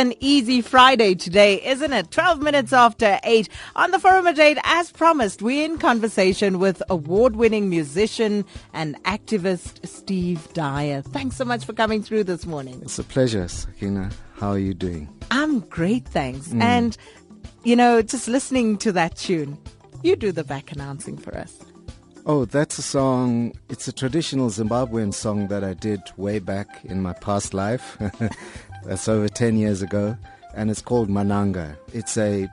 An easy Friday today, isn't it? 12 minutes after 8 on the Forum at 8. As promised, we're in conversation with award winning musician and activist Steve Dyer. Thanks so much for coming through this morning. It's a pleasure, Sakina. How are you doing? I'm great, thanks. Mm. And, you know, just listening to that tune, you do the back announcing for us. Oh, that's a song. It's a traditional Zimbabwean song that I did way back in my past life. That's over 10 years ago. And it's called Mananga. It's a,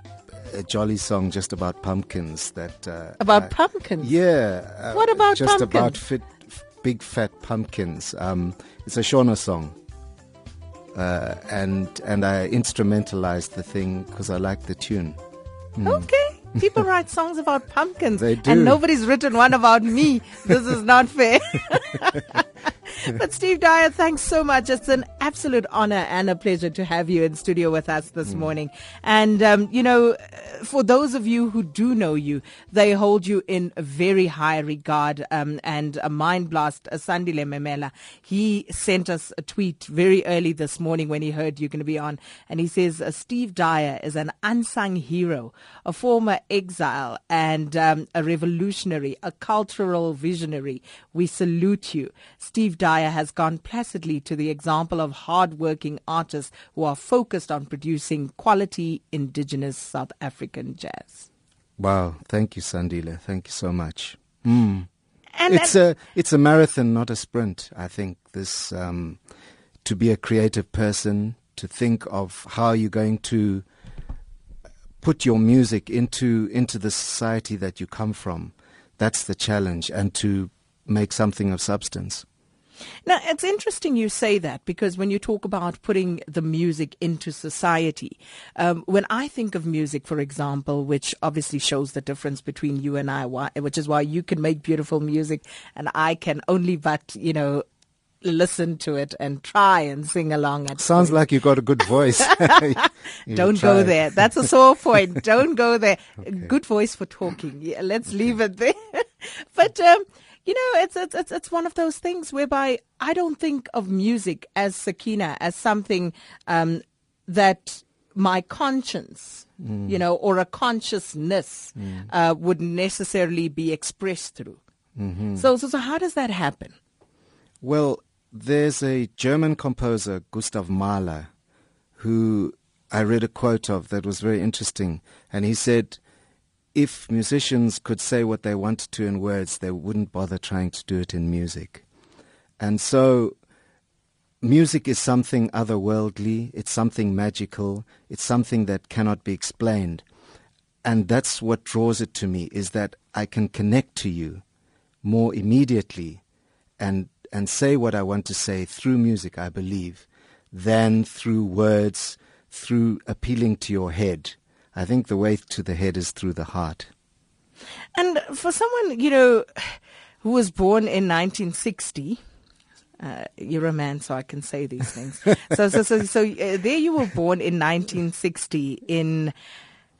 a jolly song just about pumpkins. That uh, About uh, pumpkins? Yeah. Uh, what about Just pumpkins? about fit, big fat pumpkins. Um, it's a Shona song. Uh, and and I instrumentalized the thing because I like the tune. Mm. Okay. People write songs about pumpkins. They do. And nobody's written one about me. This is not fair. but Steve Dyer, thanks so much. It's an absolute honor and a pleasure to have you in studio with us this mm. morning. And, um, you know, for those of you who do know you, they hold you in very high regard. Um, and a mind blast, Sandile Memela, he sent us a tweet very early this morning when he heard you're going to be on. And he says, uh, Steve Dyer is an unsung hero, a former exile and um, a revolutionary, a cultural visionary. We salute you. Steve Dyer has gone placidly to the example of hard-working artists who are focused on producing quality indigenous South African jazz. Wow. Thank you, Sandile. Thank you so much. Mm. And it's a it's a marathon, not a sprint. I think this um, to be a creative person, to think of how you're going to put your music into into the society that you come from. That's the challenge, and to make something of substance. Now, it's interesting you say that because when you talk about putting the music into society, um, when I think of music, for example, which obviously shows the difference between you and I, why, which is why you can make beautiful music and I can only but, you know, listen to it and try and sing along at Sounds points. like you got a good voice. Don't go there. That's a sore point. Don't go there. Good voice for talking. Yeah, let's leave it there. but um, you know, it's, it's it's it's one of those things whereby I don't think of music as Sakina as something um, that my conscience, you know, or a consciousness uh, would necessarily be expressed through. So, so so how does that happen? Well, there's a German composer, Gustav Mahler, who I read a quote of that was very interesting. And he said, if musicians could say what they wanted to in words, they wouldn't bother trying to do it in music. And so, music is something otherworldly, it's something magical, it's something that cannot be explained. And that's what draws it to me, is that I can connect to you more immediately and and say what I want to say through music, I believe, than through words, through appealing to your head. I think the way to the head is through the heart. And for someone, you know, who was born in 1960, uh, you're a man, so I can say these things. so, so, so, so uh, there you were born in 1960 in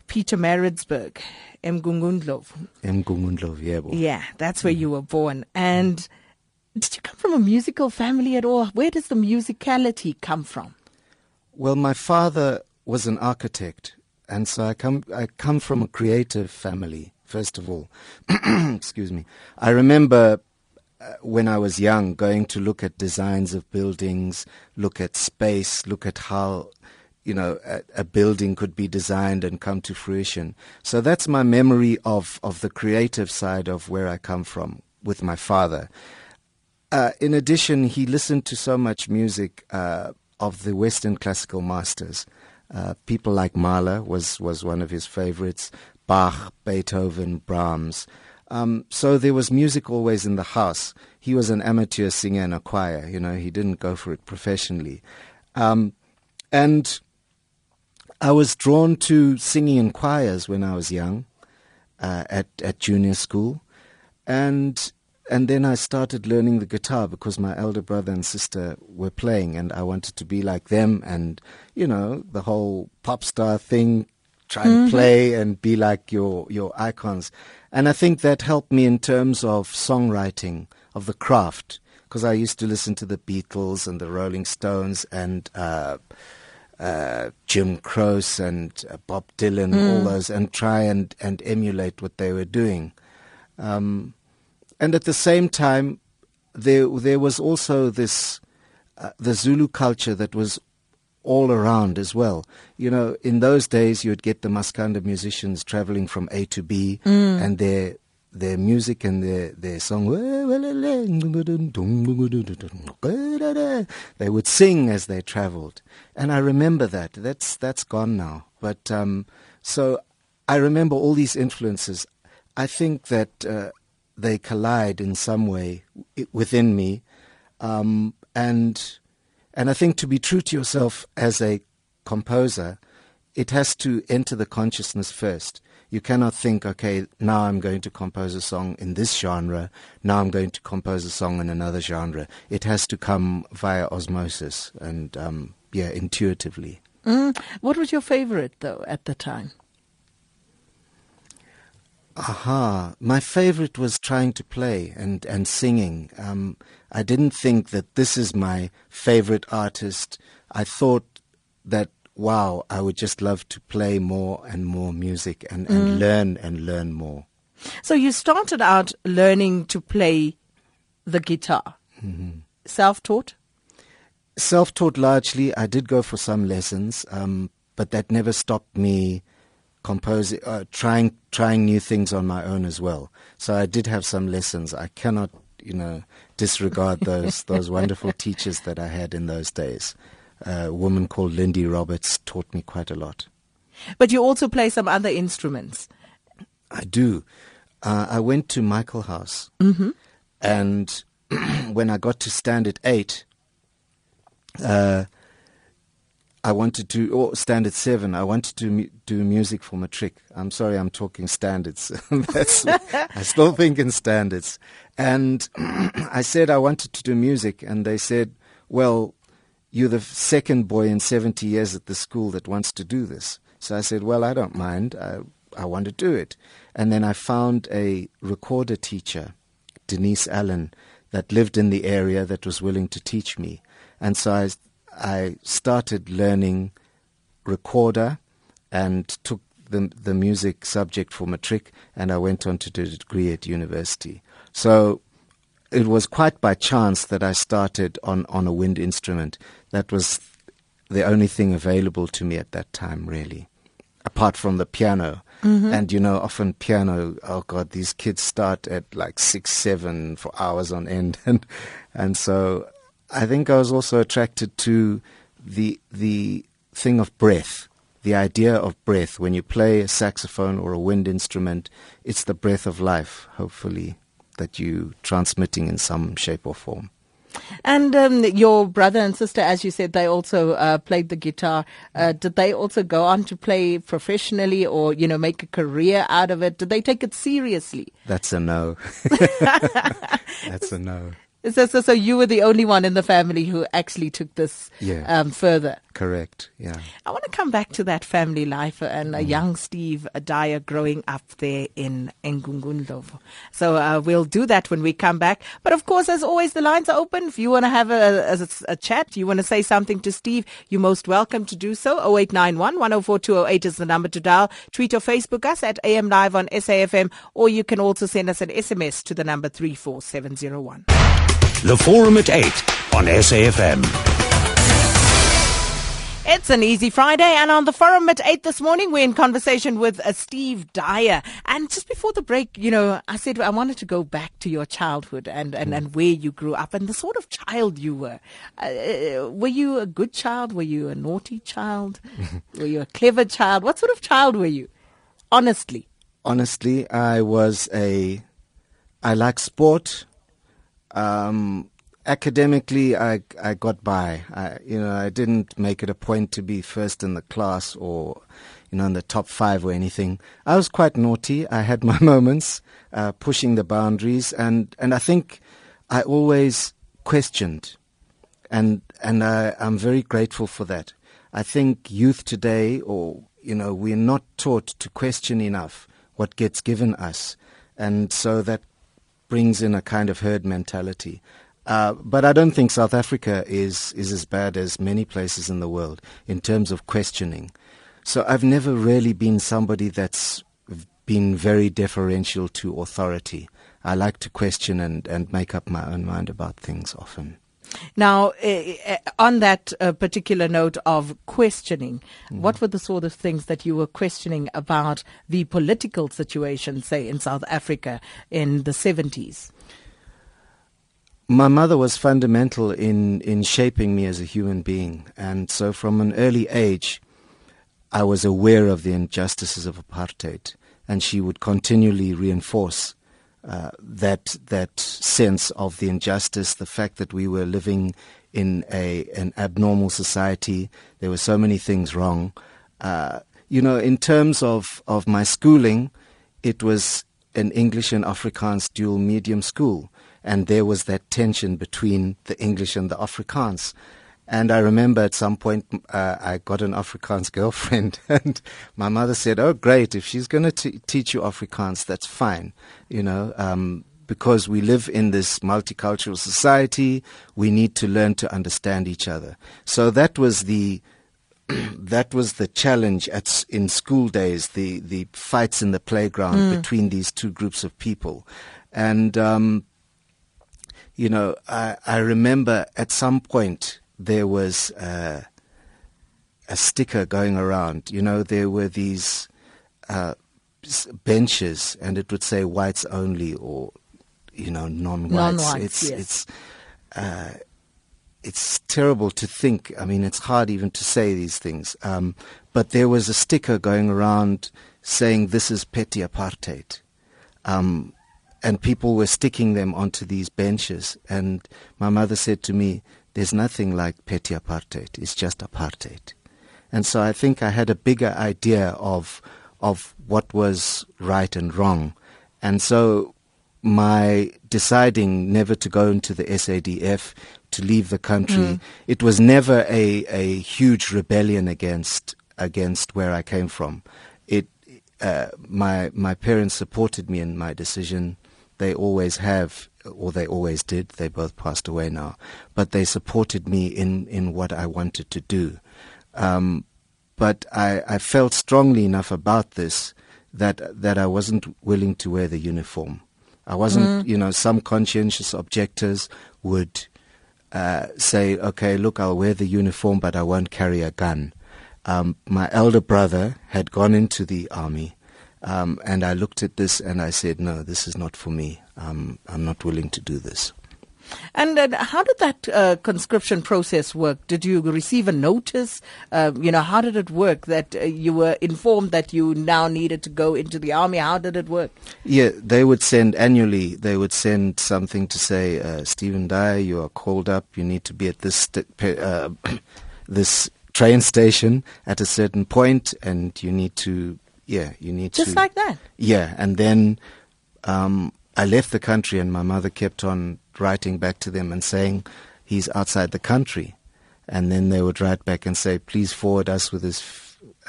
Pietermaritzburg, Mgungundlov. Mgungundlov, yebo. Yeah, that's where you were born. And did you come from a musical family at all? Where does the musicality come from? Well, my father was an architect, and so I come I come from a creative family. First of all, excuse me. I remember uh, when I was young going to look at designs of buildings, look at space, look at how you know a, a building could be designed and come to fruition. So that's my memory of of the creative side of where I come from with my father. Uh, in addition, he listened to so much music uh, of the Western classical masters. Uh, people like Mahler was, was one of his favorites, Bach, Beethoven, Brahms. Um, so there was music always in the house. He was an amateur singer in a choir, you know, he didn't go for it professionally. Um, and I was drawn to singing in choirs when I was young uh, at, at junior school. And and then I started learning the guitar because my elder brother and sister were playing, and I wanted to be like them. And you know, the whole pop star thing, try and play and be like your your icons. And I think that helped me in terms of songwriting of the craft, because I used to listen to the Beatles and the Rolling Stones and. Uh, uh, Jim Croce and uh, Bob Dylan, all those, and try and, and emulate what they were doing. Um, and at the same time, there there was also this uh, the Zulu culture that was all around as well. You know, in those days, you'd get the Maskanda musicians traveling from A to B, and their their music and their their song. They would sing as they traveled, and I remember that. That's that's gone now. But um, so I remember all these influences. I think that. Uh, they collide in some way within me, um, and and I think to be true to yourself as a composer, it has to enter the consciousness first. You cannot think, okay, now I'm going to compose a song in this genre. Now I'm going to compose a song in another genre. It has to come via osmosis and um, yeah, intuitively. Mm. What was your favorite, though, at the time? Aha, my favorite was trying to play and, and singing. Um, I didn't think that this is my favorite artist. I thought that, wow, I would just love to play more and more music and, and learn and learn more. So you started out learning to play the guitar. Self-taught? Self taught largely. I did go for some lessons, um, but that never stopped me composing, uh, trying trying new things on my own as well. So I did have some lessons. I cannot, you know, disregard those those wonderful teachers that I had in those days. Uh, a woman called Lindy Roberts taught me quite a lot. But you also play some other instruments. I do. Uh, I went to Michael House, Mm-hmm. and when I got to stand at eight, uh, I wanted to, or oh, standard seven, I wanted to do music for matric. I'm sorry, I'm talking standards. That's, I still think in standards. And I said I wanted to do music, and they said, well, you're the second boy in 70 years at the school that wants to do this. So I said, well, I don't mind. I, I want to do it. And then I found a recorder teacher, Denise Allen, that lived in the area that was willing to teach me. And so I, I started learning recorder and took the, the music subject for matric, and I went on to do a degree at university. So it was quite by chance that I started on, on a wind instrument. That was the only thing available to me at that time, really, apart from the piano. Mm-hmm. And you know, often piano. Oh God, these kids start at like six, seven for hours on end, and and so I think I was also attracted to the the thing of breath, the idea of breath. When you play a saxophone or a wind instrument, it's the breath of life. Hopefully, that you transmitting in some shape or form. And um, your brother and sister, as you said, they also uh, played the guitar. Uh, did they also go on to play professionally or, you know, make a career out of it? Did they take it seriously? That's a no. That's a no. So, so, so you were the only one in the family who actually took this Yeah. um, further. Correct. Yeah. I want to come back to that family life and a young Steve Dyer growing up there in Mgungundlovu. So uh, we'll do that when we come back. But of course, as always, the lines are open. If you want to have a, a, a chat, you want to say something to Steve, you're most welcome to do so. 0891 104 208 is the number to dial. Tweet or Facebook us at AM Live on SAFM, or you can also send us an SMS to the number 34701. The Forum at 8 on SAFM. It's an easy Friday, and on the forum at 8 this morning, we're in conversation with uh, Steve Dyer. And just before the break, you know, I said I wanted to go back to your childhood and, and, and where you grew up and the sort of child you were. Uh, were you a good child? Were you a naughty child? were you a clever child? What sort of child were you? Honestly. Honestly, I was a. I like sport. Um, academically, I I got by. I, you know, I didn't make it a point to be first in the class or, you know, in the top five or anything. I was quite naughty. I had my moments, uh, pushing the boundaries, and and I think I always questioned, and and I, I'm very grateful for that. I think youth today, or you know, we're not taught to question enough what gets given us, and so that brings in a kind of herd mentality. Uh, but I don't think South Africa is, is as bad as many places in the world in terms of questioning. So I've never really been somebody that's been very deferential to authority. I like to question and, and make up my own mind about things often. Now, uh, on that uh, particular note of questioning, what were the sort of things that you were questioning about the political situation, say, in South Africa in the 70s? My mother was fundamental in, in shaping me as a human being. And so from an early age, I was aware of the injustices of apartheid. And she would continually reinforce uh, that, that sense of the injustice, the fact that we were living in a, an abnormal society. There were so many things wrong. Uh, you know, in terms of, of my schooling, it was an English and Afrikaans dual medium school and there was that tension between the English and the Afrikaans. And I remember at some point uh, I got an Afrikaans girlfriend, and my mother said, "Oh, great! If she's going to teach you Afrikaans, that's fine, you know." Um, because we live in this multicultural society, we need to learn to understand each other. So that was the that was the challenge at in school days, the the fights in the playground between these two groups of people, and. Um, you know, I, I remember at some point there was uh, a sticker going around. You know, there were these uh, benches, and it would say whites only or you know non-whites. Non-whites, it's yes. it's uh, it's terrible to think. I mean, it's hard even to say these things. Um, but there was a sticker going around saying this is petty apartheid. Um, and people were sticking them onto these benches. And my mother said to me, There's nothing like petty apartheid, it's just apartheid. And so I think I had a bigger idea of, of what was right and wrong. And so my deciding never to go into the SADF, to leave the country, it was never a, a huge rebellion against against where I came from. It uh, my my parents supported me in my decision. They always have, or they always did. They both passed away now, but they supported me in in what I wanted to do. Um, but I, I felt strongly enough about this that that I wasn't willing to wear the uniform. I wasn't, you know, some conscientious objectors would uh, say, okay, look, I'll wear the uniform, but I won't carry a gun. Um, my elder brother had gone into the army, um, and I looked at this and I said, no, this is not for me. Um, I'm not willing to do this. And how did that uh, conscription process work? Did you receive a notice? Uh, you know, how did it work that uh, you were informed that you now needed to go into the army? How did it work? Yeah, they would send annually. They would send something to say, uh, Stephen Dyer, you are called up. You need to be at this st- uh, this train station at a certain point, and you need to, yeah, you need Just to. Just like that. Yeah, and then um, I left the country, and my mother kept on writing back to them and saying he's outside the country, and then they would write back and say, please forward us with his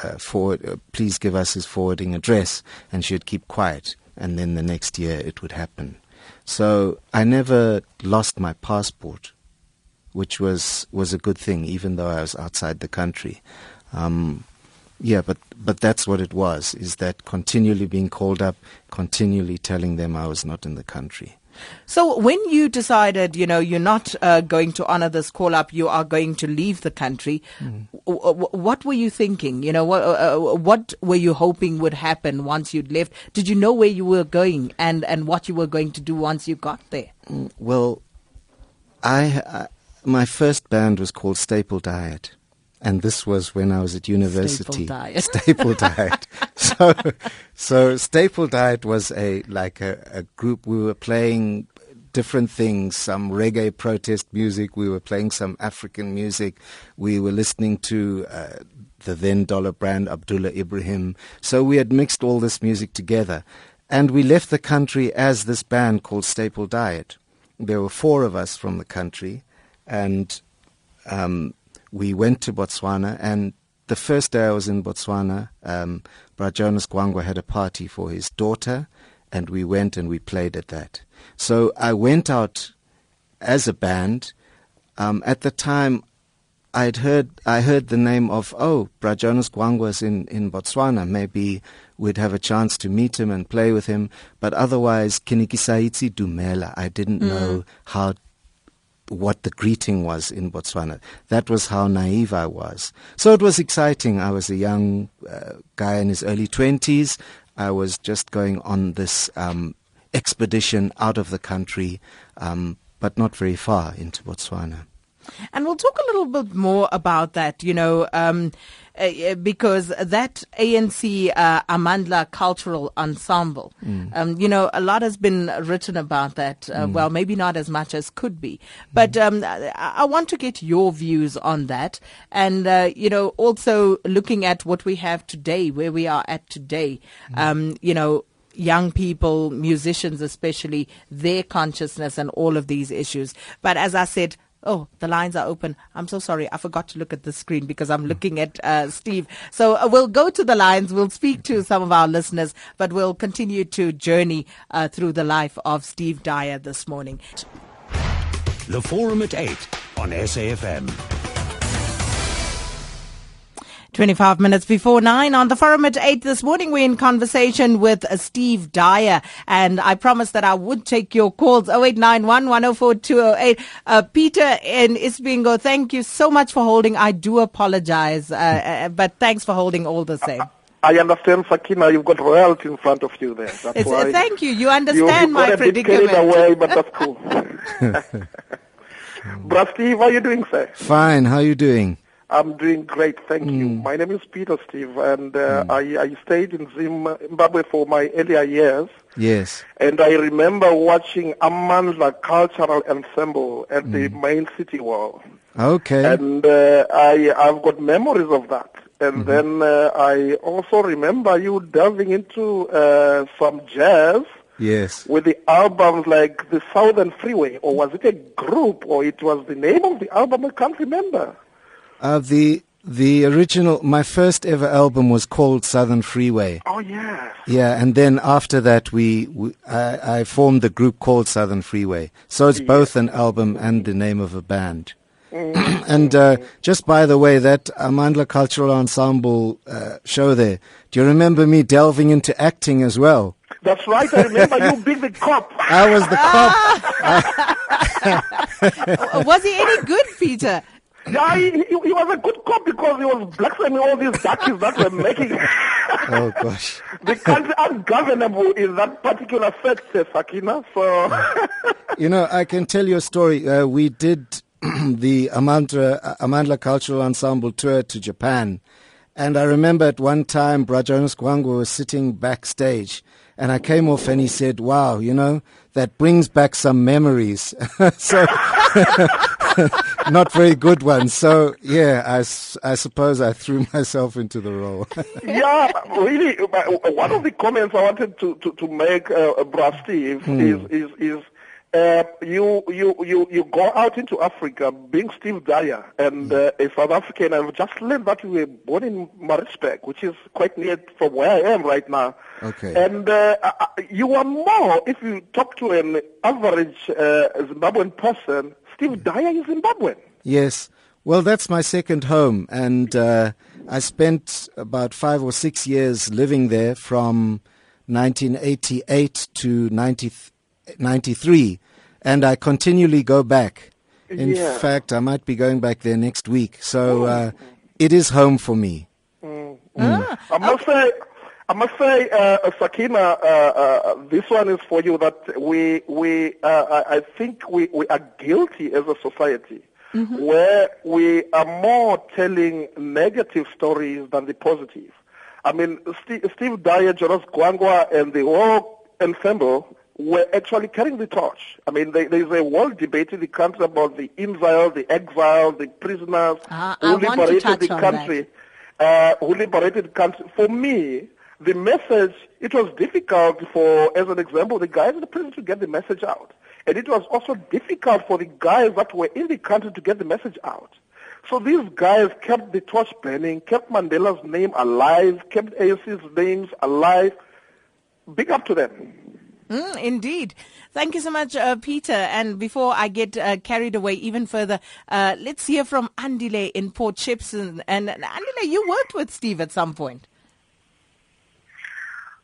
uh, forward, uh, please give us his forwarding address, and she would keep quiet, and then the next year it would happen. So I never lost my passport, which was was a good thing, even though I was outside the country. Um, yeah, but but that's what it was: is that continually being called up, continually telling them I was not in the country. So when you decided, you know, you're not uh, going to honor this call up, you are going to leave the country. Mm. w- w- what were you thinking? You know, what, uh, uh, what were you hoping would happen once you'd left? Did you know where you were going and, and what you were going to do once you got there? Well, I, I my first band was called Staple Diet, and this was when I was at university. Diet. Staple Diet. So, so Staple Diet was a like a, a group. We were playing different things, some reggae protest music. We were playing some African music. We were listening to. Uh, the then dollar brand Abdullah Ibrahim. So we had mixed all this music together. And we left the country as this band called Staple Diet. There were four of us from the country, and um, we went to Botswana. And the first day I was in Botswana, um, Bra Jonas Gwangwa had a party for his daughter, and we went and we played at that. So I went out as a band. Um, at the time, I'd heard I heard the name of oh Bra Jonas Gwangwa's in in Botswana. Maybe we'd have a chance to meet him and play with him. But otherwise, Kinikisaitsi Dumela. I didn't know how what the greeting was in Botswana. That was how naive I was. So it was exciting. I was a young uh, guy in his early twenties. I was just going on this um, expedition out of the country, um, but not very far into Botswana. And we'll talk a little bit more about that, you know, um, uh, uh, because that ANC uh, Amandla Cultural Ensemble, um, you know, a lot has been written about that. Uh, Well, maybe not as much as could be. But um, I, I want to get your views on that. And, uh, you know, also looking at what we have today, where we are at today, um, you know, young people, musicians especially, their consciousness and all of these issues. But as I said, Oh, the lines are open. I'm so sorry. I forgot to look at the screen because I'm looking at uh, Steve. So uh, we'll go to the lines. We'll speak to some of our listeners, but we'll continue to journey uh, through the life of Steve Dyer this morning. The Forum at 8 on SAFM. 25 minutes before 9 on the forum at 8 this morning. We're in conversation with uh, Steve Dyer. And I promised that I would take your calls 0891 104 208. Uh, Peter in Isbingo, thank you so much for holding. I do apologize, uh, uh, but thanks for holding all the same. I understand, Sakina, you've got royalty in front of you there. That's why uh, thank you. You you, understand you my got a bit carried predicament. away, but that's cool. Brother Steve, how are you doing, sir? Fine. How are you doing? I'm doing great, thank you. Mm. My name is Peter Steve, and uh, I, I stayed in Zimbabwe for my earlier years. Yes. And I remember watching Amandla Cultural Ensemble at the Mm. main city wall. Okay. And uh, I, I've got memories of that. And Mm-hmm. then uh, I also remember you delving into uh, some jazz yes. with the albums like the Southern Freeway, or was it a group, or it was the name of the album? I can't remember. Uh, the the original, my first ever album was called Southern Freeway. Oh yes. Yeah, and then after that, we, we I, I formed the group called Southern Freeway. So it's both an album and the name of a band. and uh, just by the way, that Amandla Cultural Ensemble uh, show there, do you remember me delving into acting as well? That's right. I remember you being the cop. I was the cop. Was he any good, Peter? Yeah, he, he, he was a good cop because he was blacksmithing all these duckies that were making Oh gosh. the country ungovernable in that particular sector, Sakina. So, You know, I can tell you a story. Uh, we did the Amandla, Amandla Cultural Ensemble tour to Japan. And I remember at one time, Bra Jonas Gwangwa was sitting backstage. And I came off and he said, wow, you know, that brings back some memories. so, not very good ones. So, yeah, I, I suppose I threw myself into the role. yeah, really, one of the comments I wanted to, to, to make, uh, uh, Bra Steve, is, is, is uh, you, you, you, you go out into Africa being Steve Dyer and uh, a South African. I've just learned that you were born in Maritzburg, which is quite near from where I am right now. Okay. And uh, you are more, if you talk to an average uh, Zimbabwean person, Steve Dyer is Zimbabwean. Yes. Well, that's my second home, and uh, I spent about five or six years living there from 1988 to 90, 93, and I continually go back. In Yeah. fact, I might be going back there next week. So uh, it is home for me. I must say, I must say, uh, Sakina, uh, uh, this one is for you. That we, we, uh, I think we, we are guilty as a society, where we are more telling negative stories than the positive. I mean, Steve, Steve Dyer, Jonas Gwangwa, and the whole ensemble were actually carrying the torch. I mean, there is a world debate in the country about the exile, the exile, the prisoners Ah, who I want to liberated the country uh, who liberated the country. For me, the message, it was difficult for, as an example, the guys in the prison to get the message out. And it was also difficult for the guys that were in the country to get the message out. So these guys kept the torch burning, kept Mandela's name alive, kept ANC's names alive. Big up to them. Mm, indeed. Thank you so much, uh, Peter. And before I get uh, carried away even further, uh, let's hear from Andile in Port Shepstone. And, and Andile, you worked with Steve at some point.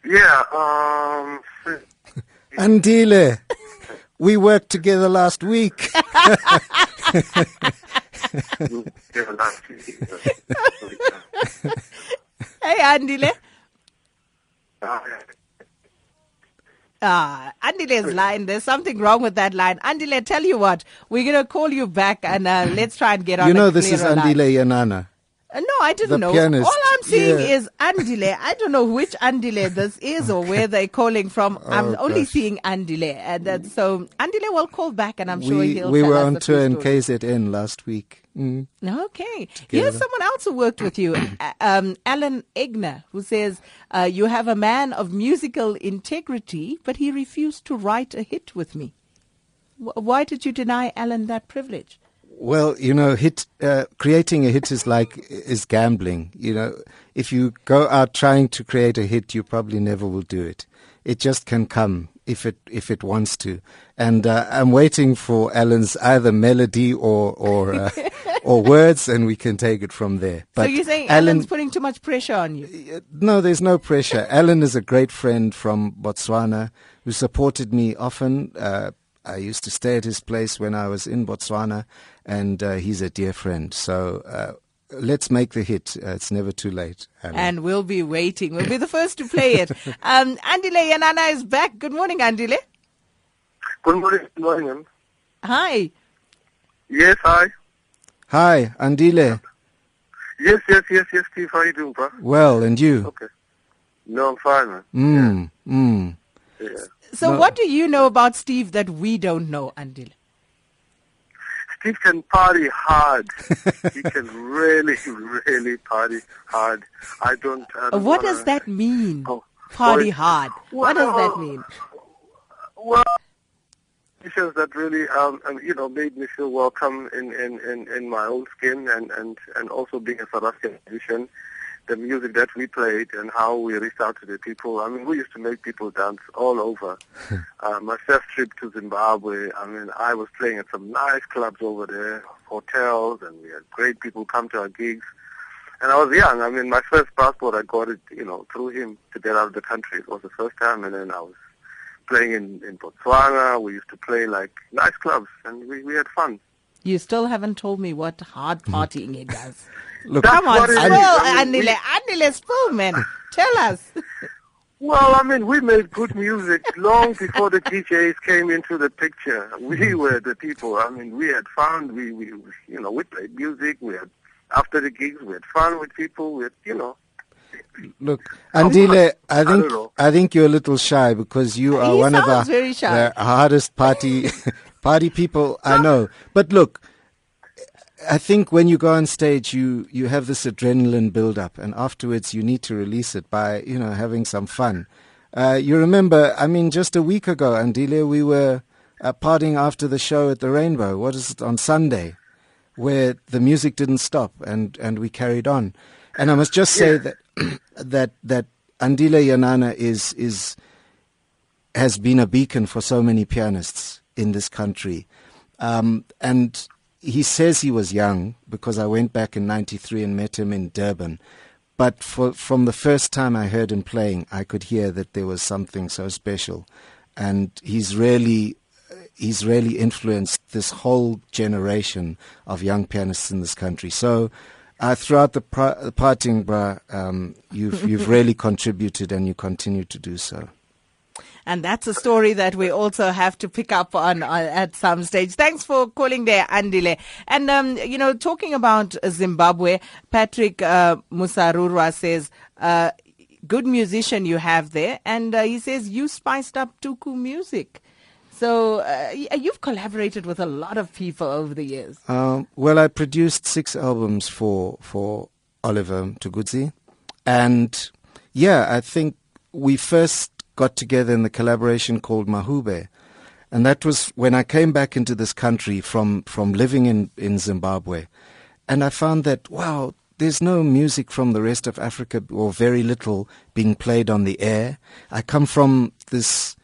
Yeah, um, Andile, we worked together last week. yeah, last week. Hey, Andile. Uh, Ah, Andile's line. There's something wrong with that line. Andile, tell you what, we're going to call you back and uh, let's try and get on you know a this is clearer line. Andile Yenana. Uh, no, I didn't The know. pianist. All I'm seeing Yeah. is Andile. I don't know which Andile this is or where they're calling from. I'm Oh, only seeing Andile. And so Andile will call back and I'm sure he'll we were on tour in. KZN last week. Mm. Okay. Here's someone else who worked with you, uh, um, Alan Egner, who says uh, you have a man of musical integrity, but he refused to write a hit with me. Wh- Why did you deny Alan that privilege? Well, you know, hit uh, creating a hit is like is gambling. You know, if you go out trying to create a hit, you probably never will do it. It just can come if it if it wants to. And uh, I'm waiting for Alan's either melody or or uh, or words, and we can take it from there. so you're saying Alan's putting too much pressure on you? No, there's no pressure. Alan is a great friend from Botswana who supported me often. Uh, I used to stay at his place when I was in Botswana, and uh, he's a dear friend. So uh, let's make the hit. Uh, it's never too late. Alan. And we'll be waiting. We'll be the first to play it. Um, Andile Yenana is back. Good morning, Andile. Good morning, good morning. Hi. Yes, hi. Hi, Andile. Yes, yes, yes, yes, Steve. How you doing, bro? Well, and you? Okay. No, I'm fine, man. Mm, mm. Yeah. So, No. what do you know about Steve that we don't know, Andile? Steve can party hard. he can really, really party hard. I don't. I don't What wanna- does that mean? Oh, Party sorry. hard. What does that mean? Well, musicians that really, um, um, you know, made me feel welcome in, in, in, in my own skin and, and, and also being a South African musician, the music that we played and how we reached out to the people. I mean, we used to make people dance all over. uh, my first trip to Zimbabwe, I mean, I was playing at some nice clubs over there, hotels, and we had great people come to our gigs. And I was young. I mean, my first passport, I got it, you know, through him to get out of the country. It was the first time, and then I was playing in, in Botswana. We used to play like nice clubs, and we, we had fun. You still haven't told me what hard hmm. partying he does. Look, Come on, what it spill, is. I mean, Andile. Andile, spill, man. Tell us. Well, I mean, we made good music long before the DJs came into the picture. We hmm. were the people. I mean, we had fun. We, we, you know, we played music. We had after the gigs, we had fun with people. We had, you know, Look, Andile, I I think know. I think you're a little shy because you are He one of our very shy. the hardest party party people I know. But look, I think when you go on stage, you you have this adrenaline build up, and afterwards you need to release it by you know having some fun. Uh, you remember, I mean, just a week ago, Andile, we were uh, partying after the show at the Rainbow. What is it on Sunday? where the music didn't stop and, and we carried on. And I must just say that that that Andile Yenana is is has been a beacon for so many pianists in this country. Um, and he says he was young because I went back in 93 and met him in Durban. But for, from the first time I heard him playing, I could hear that there was something so special. And he's really he's really influenced this whole generation of young pianists in this country. So, uh, throughout the, the parting, bra, um, you've you've really contributed, and you continue to do so. And that's a story that we also have to pick up on uh, at some stage. Thanks for calling there, Andile. And, um, you know, talking about Zimbabwe, Patrick uh, Musarurwa says, uh, good musician you have there. And uh, he says, you spiced up Tuku music. So uh, you've collaborated with a lot of people over the years. Um, well, I produced six albums for for Oliver Mtukudzi, and yeah, I think we first got together in the collaboration called Mahube, and that was when I came back into this country from from living in in Zimbabwe, and I found that wow. There's no music from the rest of Africa, or very little, being played on the air. I come from this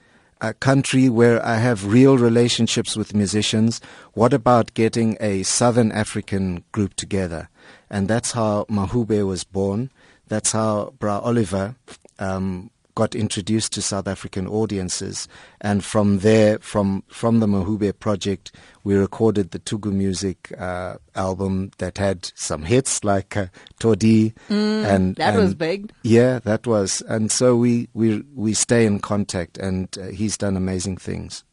a country where I have real relationships with musicians. What about getting a Southern African group together? And that's how Mahube was born. That's how Bra Oliver um, got introduced to South African audiences. And from there, from from the Mahube project, we recorded the Tuku Music uh, album that had some hits like uh, Todii. and Mm, that was big. yeah, that was, and so we we we stay in contact, and uh, he's done amazing things.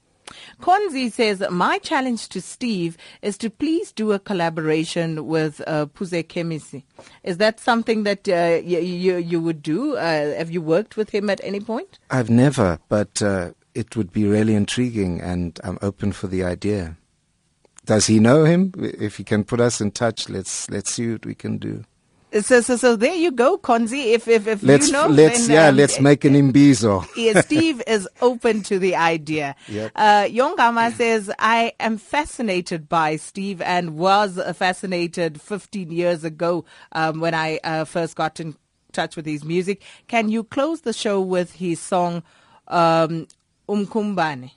Konzi says, My challenge to Steve is to please do a collaboration with uh, Puze Kemisi. Is that something that uh, you, you, you would do? Uh, have you worked with him at any point? I've never, but uh, it would be really intriguing, and I'm open for the idea. Does he know him? If he can put us in touch, let's let's see what we can do. So, so, so there you go, Konzi. If, if, if Let's you know, let's then, yeah, um, let's make an imbizo. yeah, Steve is open to the idea. Yep. Uh, Yongama says, I am fascinated by Steve and was fascinated 15 years ago um, when I uh, first got in touch with his music. Can you close the show with his song, um, Umkumbane?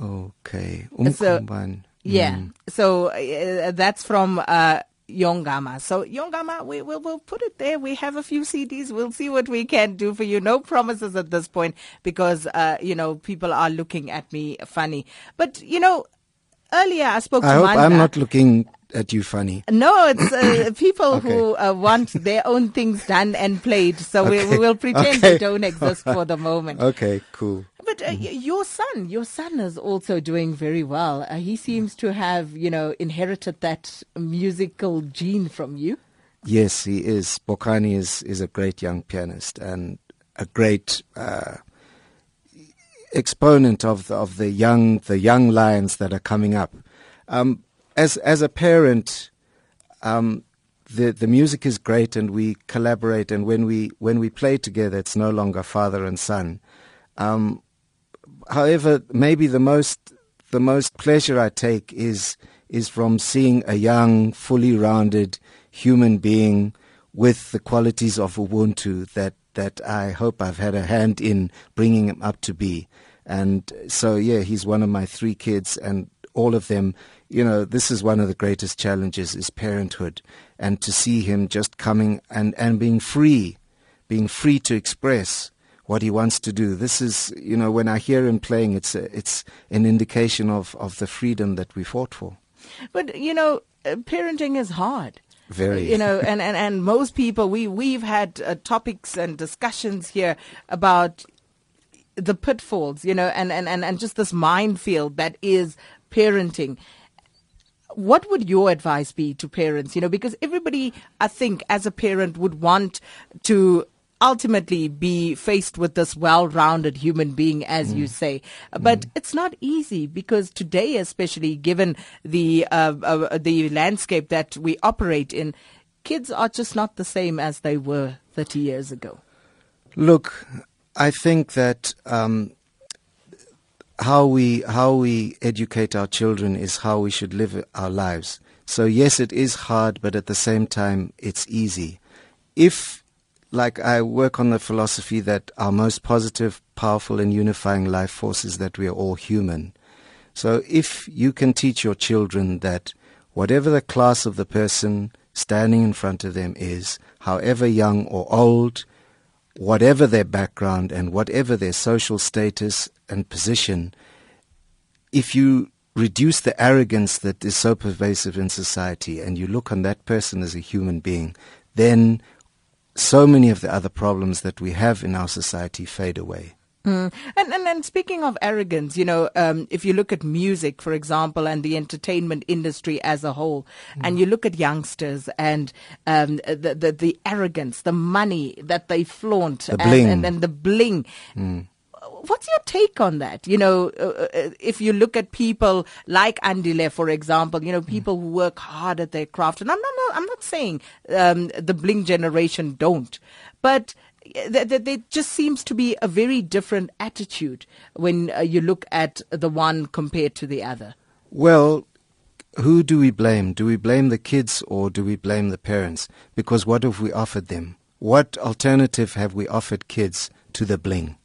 Okay, So- Umkumban. Yeah. So uh, that's from uh, Yongama. So Yongama, we will we'll put it there. We have a few CDs. We'll see what we can do for you. No promises at this point because uh, you know people are looking at me funny. But you know, earlier I spoke I to hope Manda. I'm not looking at you funny? No, it's uh, people who uh, want their own things done and played. So we, we will pretend Okay. they don't exist for the moment. Okay, cool. But uh, y- your son, your son is also doing very well. Uh, he seems to have, you know, inherited that musical gene from you. Yes, he is. Bokani is, is a great young pianist and a great uh, exponent of the, of the young the young lions that are coming up. Um, as as a parent, um, the the music is great and we collaborate and when we when we play together, it's no longer father and son. Um, however, maybe the most the most pleasure I take is is from seeing a young, fully rounded human being with the qualities of Ubuntu that that I hope I've had a hand in bringing him up to be. And so, yeah, he's one of my three kids, and all of them. You know, this is one of the greatest challenges is parenthood, and to see him just coming and and being free, being free to express what he wants to do. This is, you know, when I hear him playing, it's a, it's an indication of, of the freedom that we fought for. But, you know, uh, parenting is hard. Very. You know, and, and, and most people, we, we've had uh, topics and discussions here about the pitfalls, you know, and, and, and, and just this minefield that is parenting. What would your advice be to parents? You know, because everybody, I think, as a parent would want to ultimately be faced with this well-rounded human being as you say but it's not easy because today especially given the uh, uh, the landscape that we operate in kids are just not the same as they were 30 years ago Look, I think that um, how we how we educate our children is how we should live our lives. So yes, it is hard, but at the same time, it's easy. If like I work on the philosophy that our most positive, powerful, and unifying life force is that we are all human. So if you can teach your children that whatever the class of the person standing in front of them is, however young or old, whatever their background and whatever their social status and position, if you reduce the arrogance that is so pervasive in society and you look on that person as a human being, then so many of the other problems that we have in our society fade away. Mm. And, and and speaking of arrogance, you know, um, if you look at music, for example, and the entertainment industry as a whole, and you look at youngsters and um, the, the the arrogance, the money that they flaunt, The and, and and the bling. What's your take on that? You know, uh, uh, if you look at people like Andile, for example, you know, people who work hard at their craft, and I'm not, I'm not saying um, the bling generation don't, but there just seems to be a very different attitude when uh, you look at the one compared to the other. Well, who do we blame? Do we blame the kids or do we blame the parents? Because what have we offered them? What alternative have we offered kids to the bling?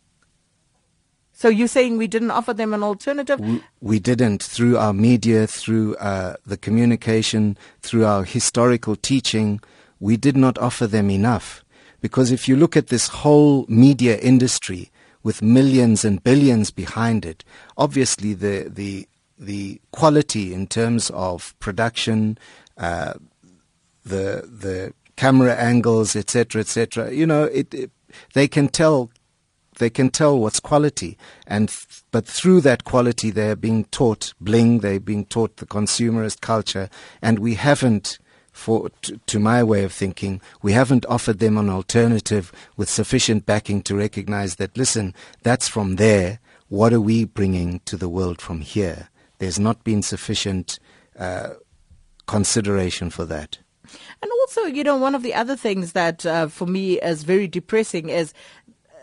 So you're saying we didn't offer them an alternative? We didn't through our media, through uh, the communication, through our historical teaching. We did not offer them enough. Because if you look at this whole media industry with millions and billions behind it, obviously the, the, the quality in terms of production, uh, the, the camera angles, etc., etc., you know, it, it, they can tell they can tell what's quality. And but through that quality they're being taught bling they're being taught the consumerist culture. And we haven't for t- to my way of thinking we haven't offered them an alternative with sufficient backing to recognize that listen that's from there. What are we bringing to the world from here? There's not been sufficient uh, consideration for that. And also, you know, one of the other things that uh, for me is very depressing is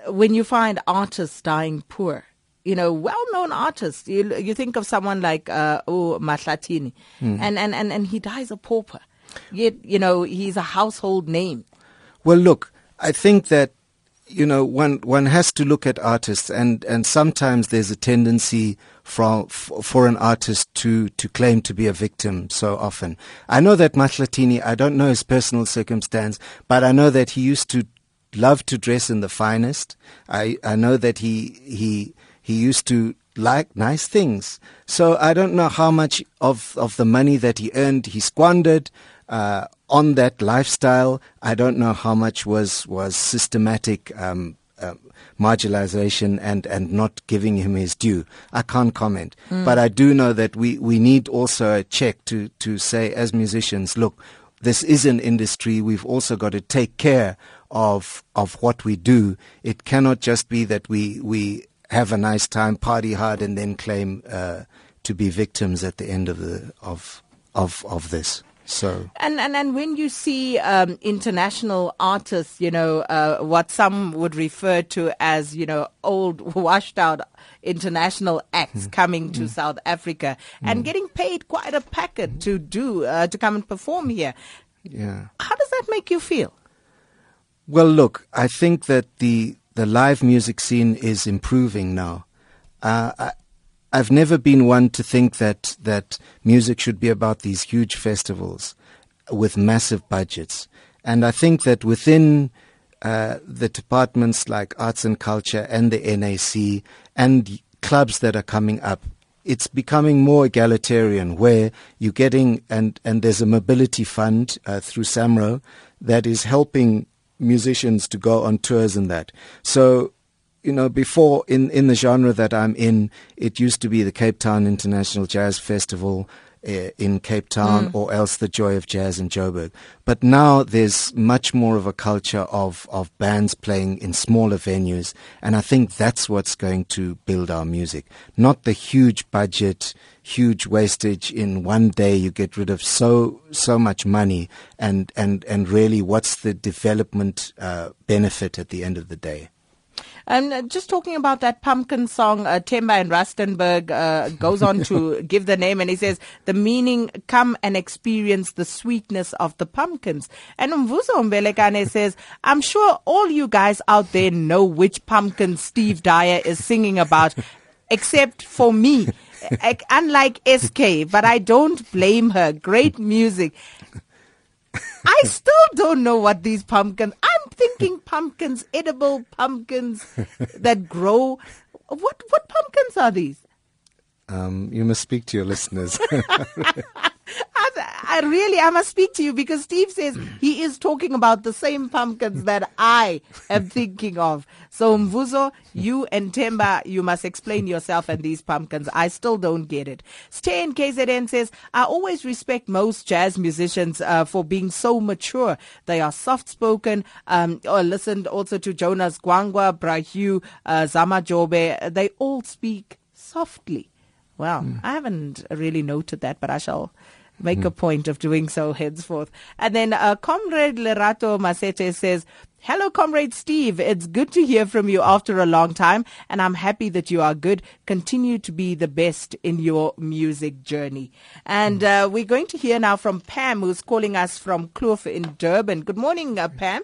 when you find artists dying poor. You know, well-known artists. You you think of someone like uh, oh Mahlathini, and, and and and he dies a pauper. Yet you know he's a household name. Well, look, I think that you know one one has to look at artists, and and sometimes there's a tendency for for an artist to to claim to be a victim so often. I know that Mahlathini, I don't know his personal circumstance, but I know that he used to love to dress in the finest. I I know that he he he used to like nice things. So I don't know how much of, of the money that he earned he squandered uh, on that lifestyle. I don't know how much was was systematic um, uh, marginalization and, and not giving him his due. I can't comment. But I do know that we, we need also a check to, to say as musicians, look, this is an industry. We've also got to take care of of what we do. It cannot just be that we we have a nice time, party hard, and then claim uh, to be victims at the end of the of of of this. So And, and and when you see um, international artists, you know uh, what some would refer to as you know old washed out international acts coming to South Africa and getting paid quite a packet to do uh, to come and perform here, yeah. how does that make you feel? Well, look, I think that the the live music scene is improving now. Uh, I, I've never been one to think that that music should be about these huge festivals with massive budgets, and I think that within uh, the departments like arts and culture and the NAC and clubs that are coming up, it's becoming more egalitarian where you're getting and and there's a mobility fund uh, through Samro that is helping musicians to go on tours and that. So, you know, before in in the genre that I'm in, it used to be the Cape Town International Jazz Festival uh, in Cape Town or else the Joy of Jazz in Joburg. But now there's much more of a culture of, of bands playing in smaller venues, and I think that's what's going to build our music. Not the huge budget, huge wastage in one day you get rid of so so much money and and, and really what's the development uh, benefit at the end of the day? And uh, just talking about that pumpkin song, uh, Temba and Rustenburg uh, goes on to give the name and he says, the meaning, come and experience the sweetness of the pumpkins. And Mvuzo Mbelekane says, I'm sure all you guys out there know which pumpkin Steve Dyer is singing about, except for me. Like, Unlike SK, but I don't blame her. Great music. I still don't know what these pumpkins. I'm thinking pumpkins, edible pumpkins that grow. What what pumpkins are these? Um, you must speak to your listeners. I, really I must speak to you because Steve says he is talking about the same pumpkins that I am thinking of. So Mvuzo, you and Temba, you must explain yourself and these pumpkins. I still don't get it. Stay in KZN says, I always respect most jazz musicians uh, for being so mature. They are soft spoken. Um, listened also to Jonas Gwangwa, Bra Hugh, uh, Zama Jobe. They all speak softly. Well, I haven't really noted that, but I shall make a point of doing so henceforth. And then uh, Comrade Lerato Masete says, Hello, Comrade Steve. It's good to hear from you after a long time, and I'm happy that you are good. Continue to be the best in your music journey. And uh, we're going to hear now from Pam, who's calling us from Kloof in Durban. Good morning, uh, Pam.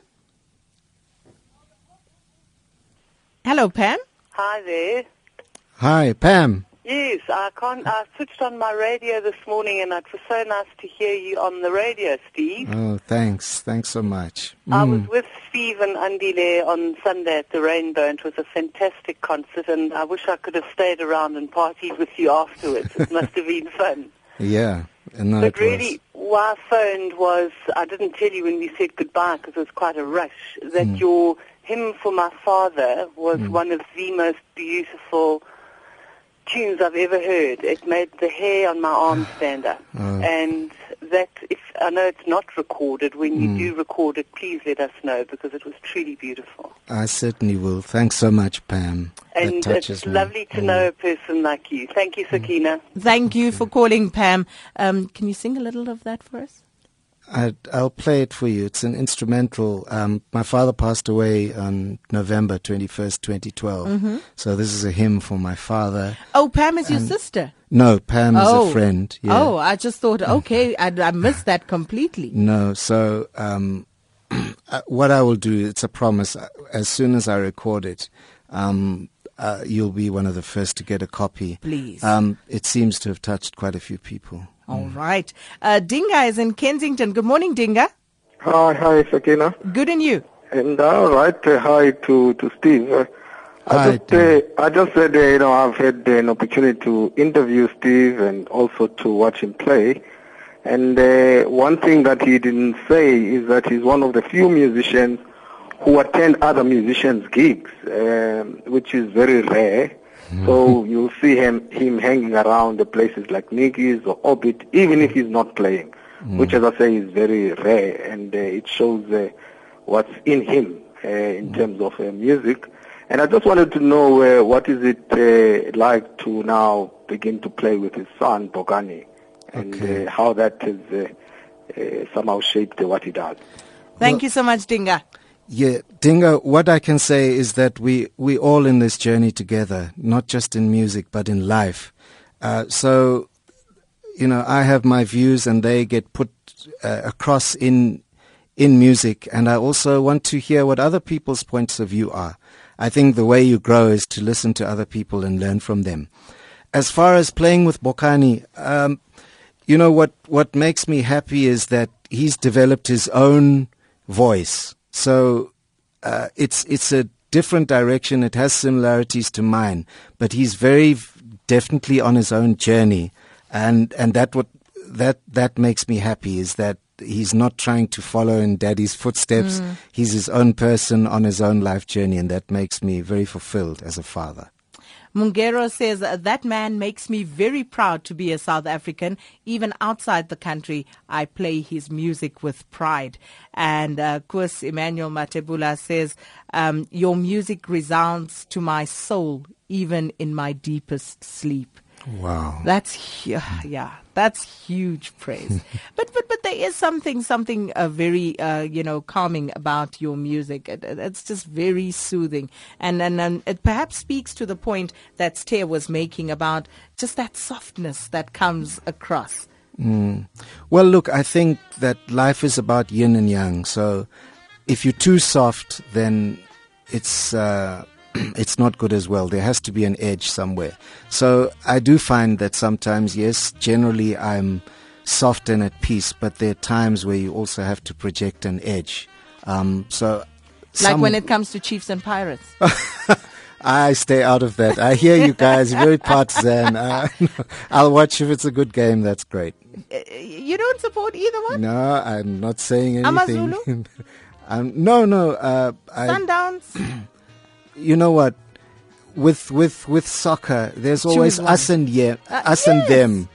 Hello, Pam. Hi there. Hi, Pam. Yes, I can't. I switched on my radio this morning, and it was so nice to hear you on the radio, Steve. Oh, thanks. Thanks so much. I was mm. with Steve and Andile on Sunday at the Rainbow, and it was a fantastic concert. And I wish I could have stayed around and partied with you afterwards. it must have been fun. Yeah. No, But really, why I phoned was I didn't tell you when we said goodbye because it was quite a rush. That mm. your hymn for my father was mm. one of the most beautiful tunes I've ever heard. It made the hair on my arm stand up. And that, if I know it's not recorded, when you do record it, please let us know because it was truly beautiful. I certainly will. Thanks so much, Pam. that And touches it's me. lovely to Mm. know a person like you. Thank you, Sakina. Thank you for calling, Pam. Um, can you sing a little of that for us? I, I'll play it for you. It's an instrumental. Um, my father passed away on November 21st, 2012. Mm-hmm. So this is a hymn for my father. Oh, Pam is your sister. No, Pam is oh. a friend. Yeah. Oh, I just thought, okay, I, I missed that completely. No, so um, uh, what I will do, it's a promise. uh, As soon as I record it, um, uh, you'll be one of the first to get a copy. Please. Um, it seems to have touched quite a few people. All right. Uh, Dinga is in Kensington. Good morning, Dinga. Hi, hi, Sakina. Good and you. And all right, uh, hi to, to Steve. Uh, Hi, I just, uh, I just said, uh, you know, I've had uh, an opportunity to interview Steve and also to watch him play. And uh, one thing that he didn't say is that he's one of the few musicians who attend other musicians' gigs, um, which is very rare. So you'll see him him hanging around the places like Niki's or Orbit, even if he's not playing, which, as I say, is very rare, and uh, it shows uh, what's in him uh, in terms of uh, music. And I just wanted to know uh, what is it uh, like to now begin to play with his son Bokani, and Okay. uh, how that has uh, uh, somehow shaped uh, what he does. Thank you so much, Dinga. Yeah, Dingo, what I can say is that we, we all in this journey together, not just in music, but in life. Uh, so, you know, I have my views and they get put uh, across in, in music. And I also want to hear what other people's points of view are. I think the way you grow is to listen to other people and learn from them. As far as playing with Bokani, um, you know what what makes me happy is that he's developed his own voice so uh, it's it's a different direction. It has similarities to mine but he's very definitely on his own journey. And and that what that that makes me happy is that he's not trying to follow in daddy's footsteps. He's his own person on his own life journey and that makes me very fulfilled as a father Mungero says that man makes me very proud to be a South African. Even outside the country, I play his music with pride. And uh, Kus Emmanuel Matebula says, um, Your music resounds to my soul, even in my deepest sleep. Wow That's yeah, that's huge praise. but but but there is something something uh, very uh, you know calming about your music. It, it- it's just very soothing, and and, and it perhaps speaks to the point that Stair was making about just that softness that comes across. Well, look, I think that life is about yin and yang. So if you're too soft, then it's uh, it's not good as well. There has to be an edge somewhere. So I do find that sometimes, yes, generally I'm soft and at peace, but there are times where you also have to project an edge. Um, so Like when it comes to Chiefs and Pirates. I stay out of that. I hear you guys very partisan. Uh, I'll watch if it's a good game. That's great. Uh, you don't support either one? No, I'm not saying anything. Amazulu? um, no, no. Uh, I, Sundowns. you know what? With with with soccer, there's always one. us and yeah, Uh, us and them.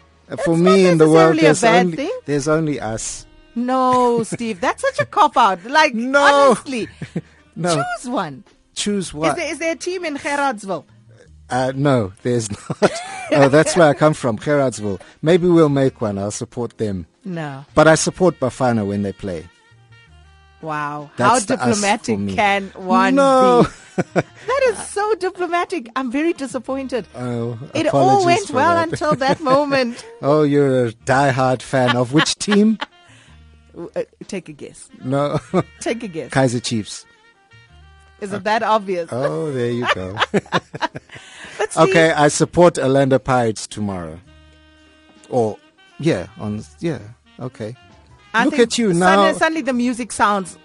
For me in the world, there's only thing. there's only us. No, Steve, that's such a cop out. Like No. honestly, No, choose one. choose one. Is there, is there a team in Gerardsville? Uh, no, there's not. oh, that's where I come from, Gerardsville. Maybe we'll make one. I'll support them. No. But I support Bafana when they play. Wow. That's How the us for diplomatic can one No. be? That is so diplomatic. I'm very disappointed. Oh, it all went well that. until that moment. Oh, you're a diehard fan of which team? Uh, Take a guess. No, Take a guess. Kaiser Chiefs. Is it that obvious? Oh, there you go. okay, I support Orlando Pirates tomorrow. Or yeah, on yeah. Okay. I look at you suddenly, now. Suddenly the music sounds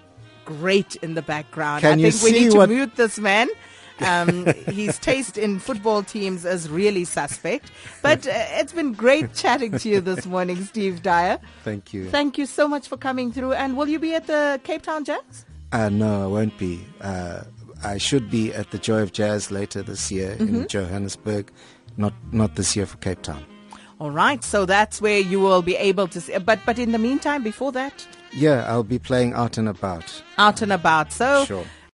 great in the background. Can I you think we see need to what- mute this man. Um, his taste in football teams is really suspect. But uh, it's been great chatting to you this morning, Steve Dyer. Thank you. Thank you so much for coming through. And will you be at the Cape Town Jazz? Uh, no, I won't be. Uh, I should be at the Joy of Jazz later this year Mm-hmm. in Johannesburg. Not not this year for Cape Town. All right, so that's where you will be able to see. But but in the meantime, before that, Yeah, I'll be playing out and about. out and about. So Sure.